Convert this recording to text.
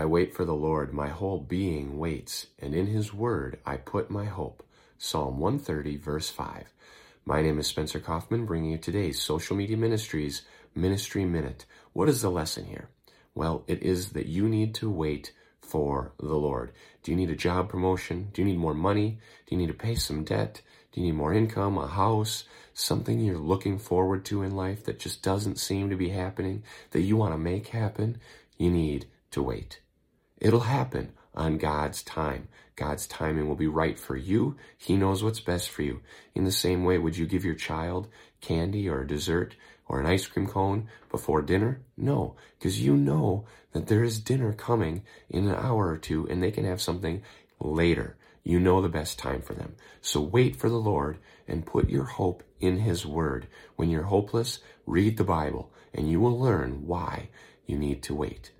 I wait for the Lord. My whole being waits, and in his word I put my hope. Psalm 130, verse 5. My name is Spencer Coffman, bringing you today's Social Media Ministries Ministry Minute. What is the lesson here? Well, it is that you need to wait for the Lord. Do you need a job promotion? Do you need more money? Do you need to pay some debt? Do you need more income, a house, something you're looking forward to in life that just doesn't seem to be happening, that you want to make happen? You need to wait. It'll happen on God's time. God's timing will be right for you. He knows what's best for you. In the same way, would you give your child candy or a dessert or an ice cream cone before dinner? No, because you know that there is dinner coming in an hour or two and they can have something later. You know the best time for them. So wait for the Lord and put your hope in His Word. When you're hopeless, read the Bible and you will learn why you need to wait.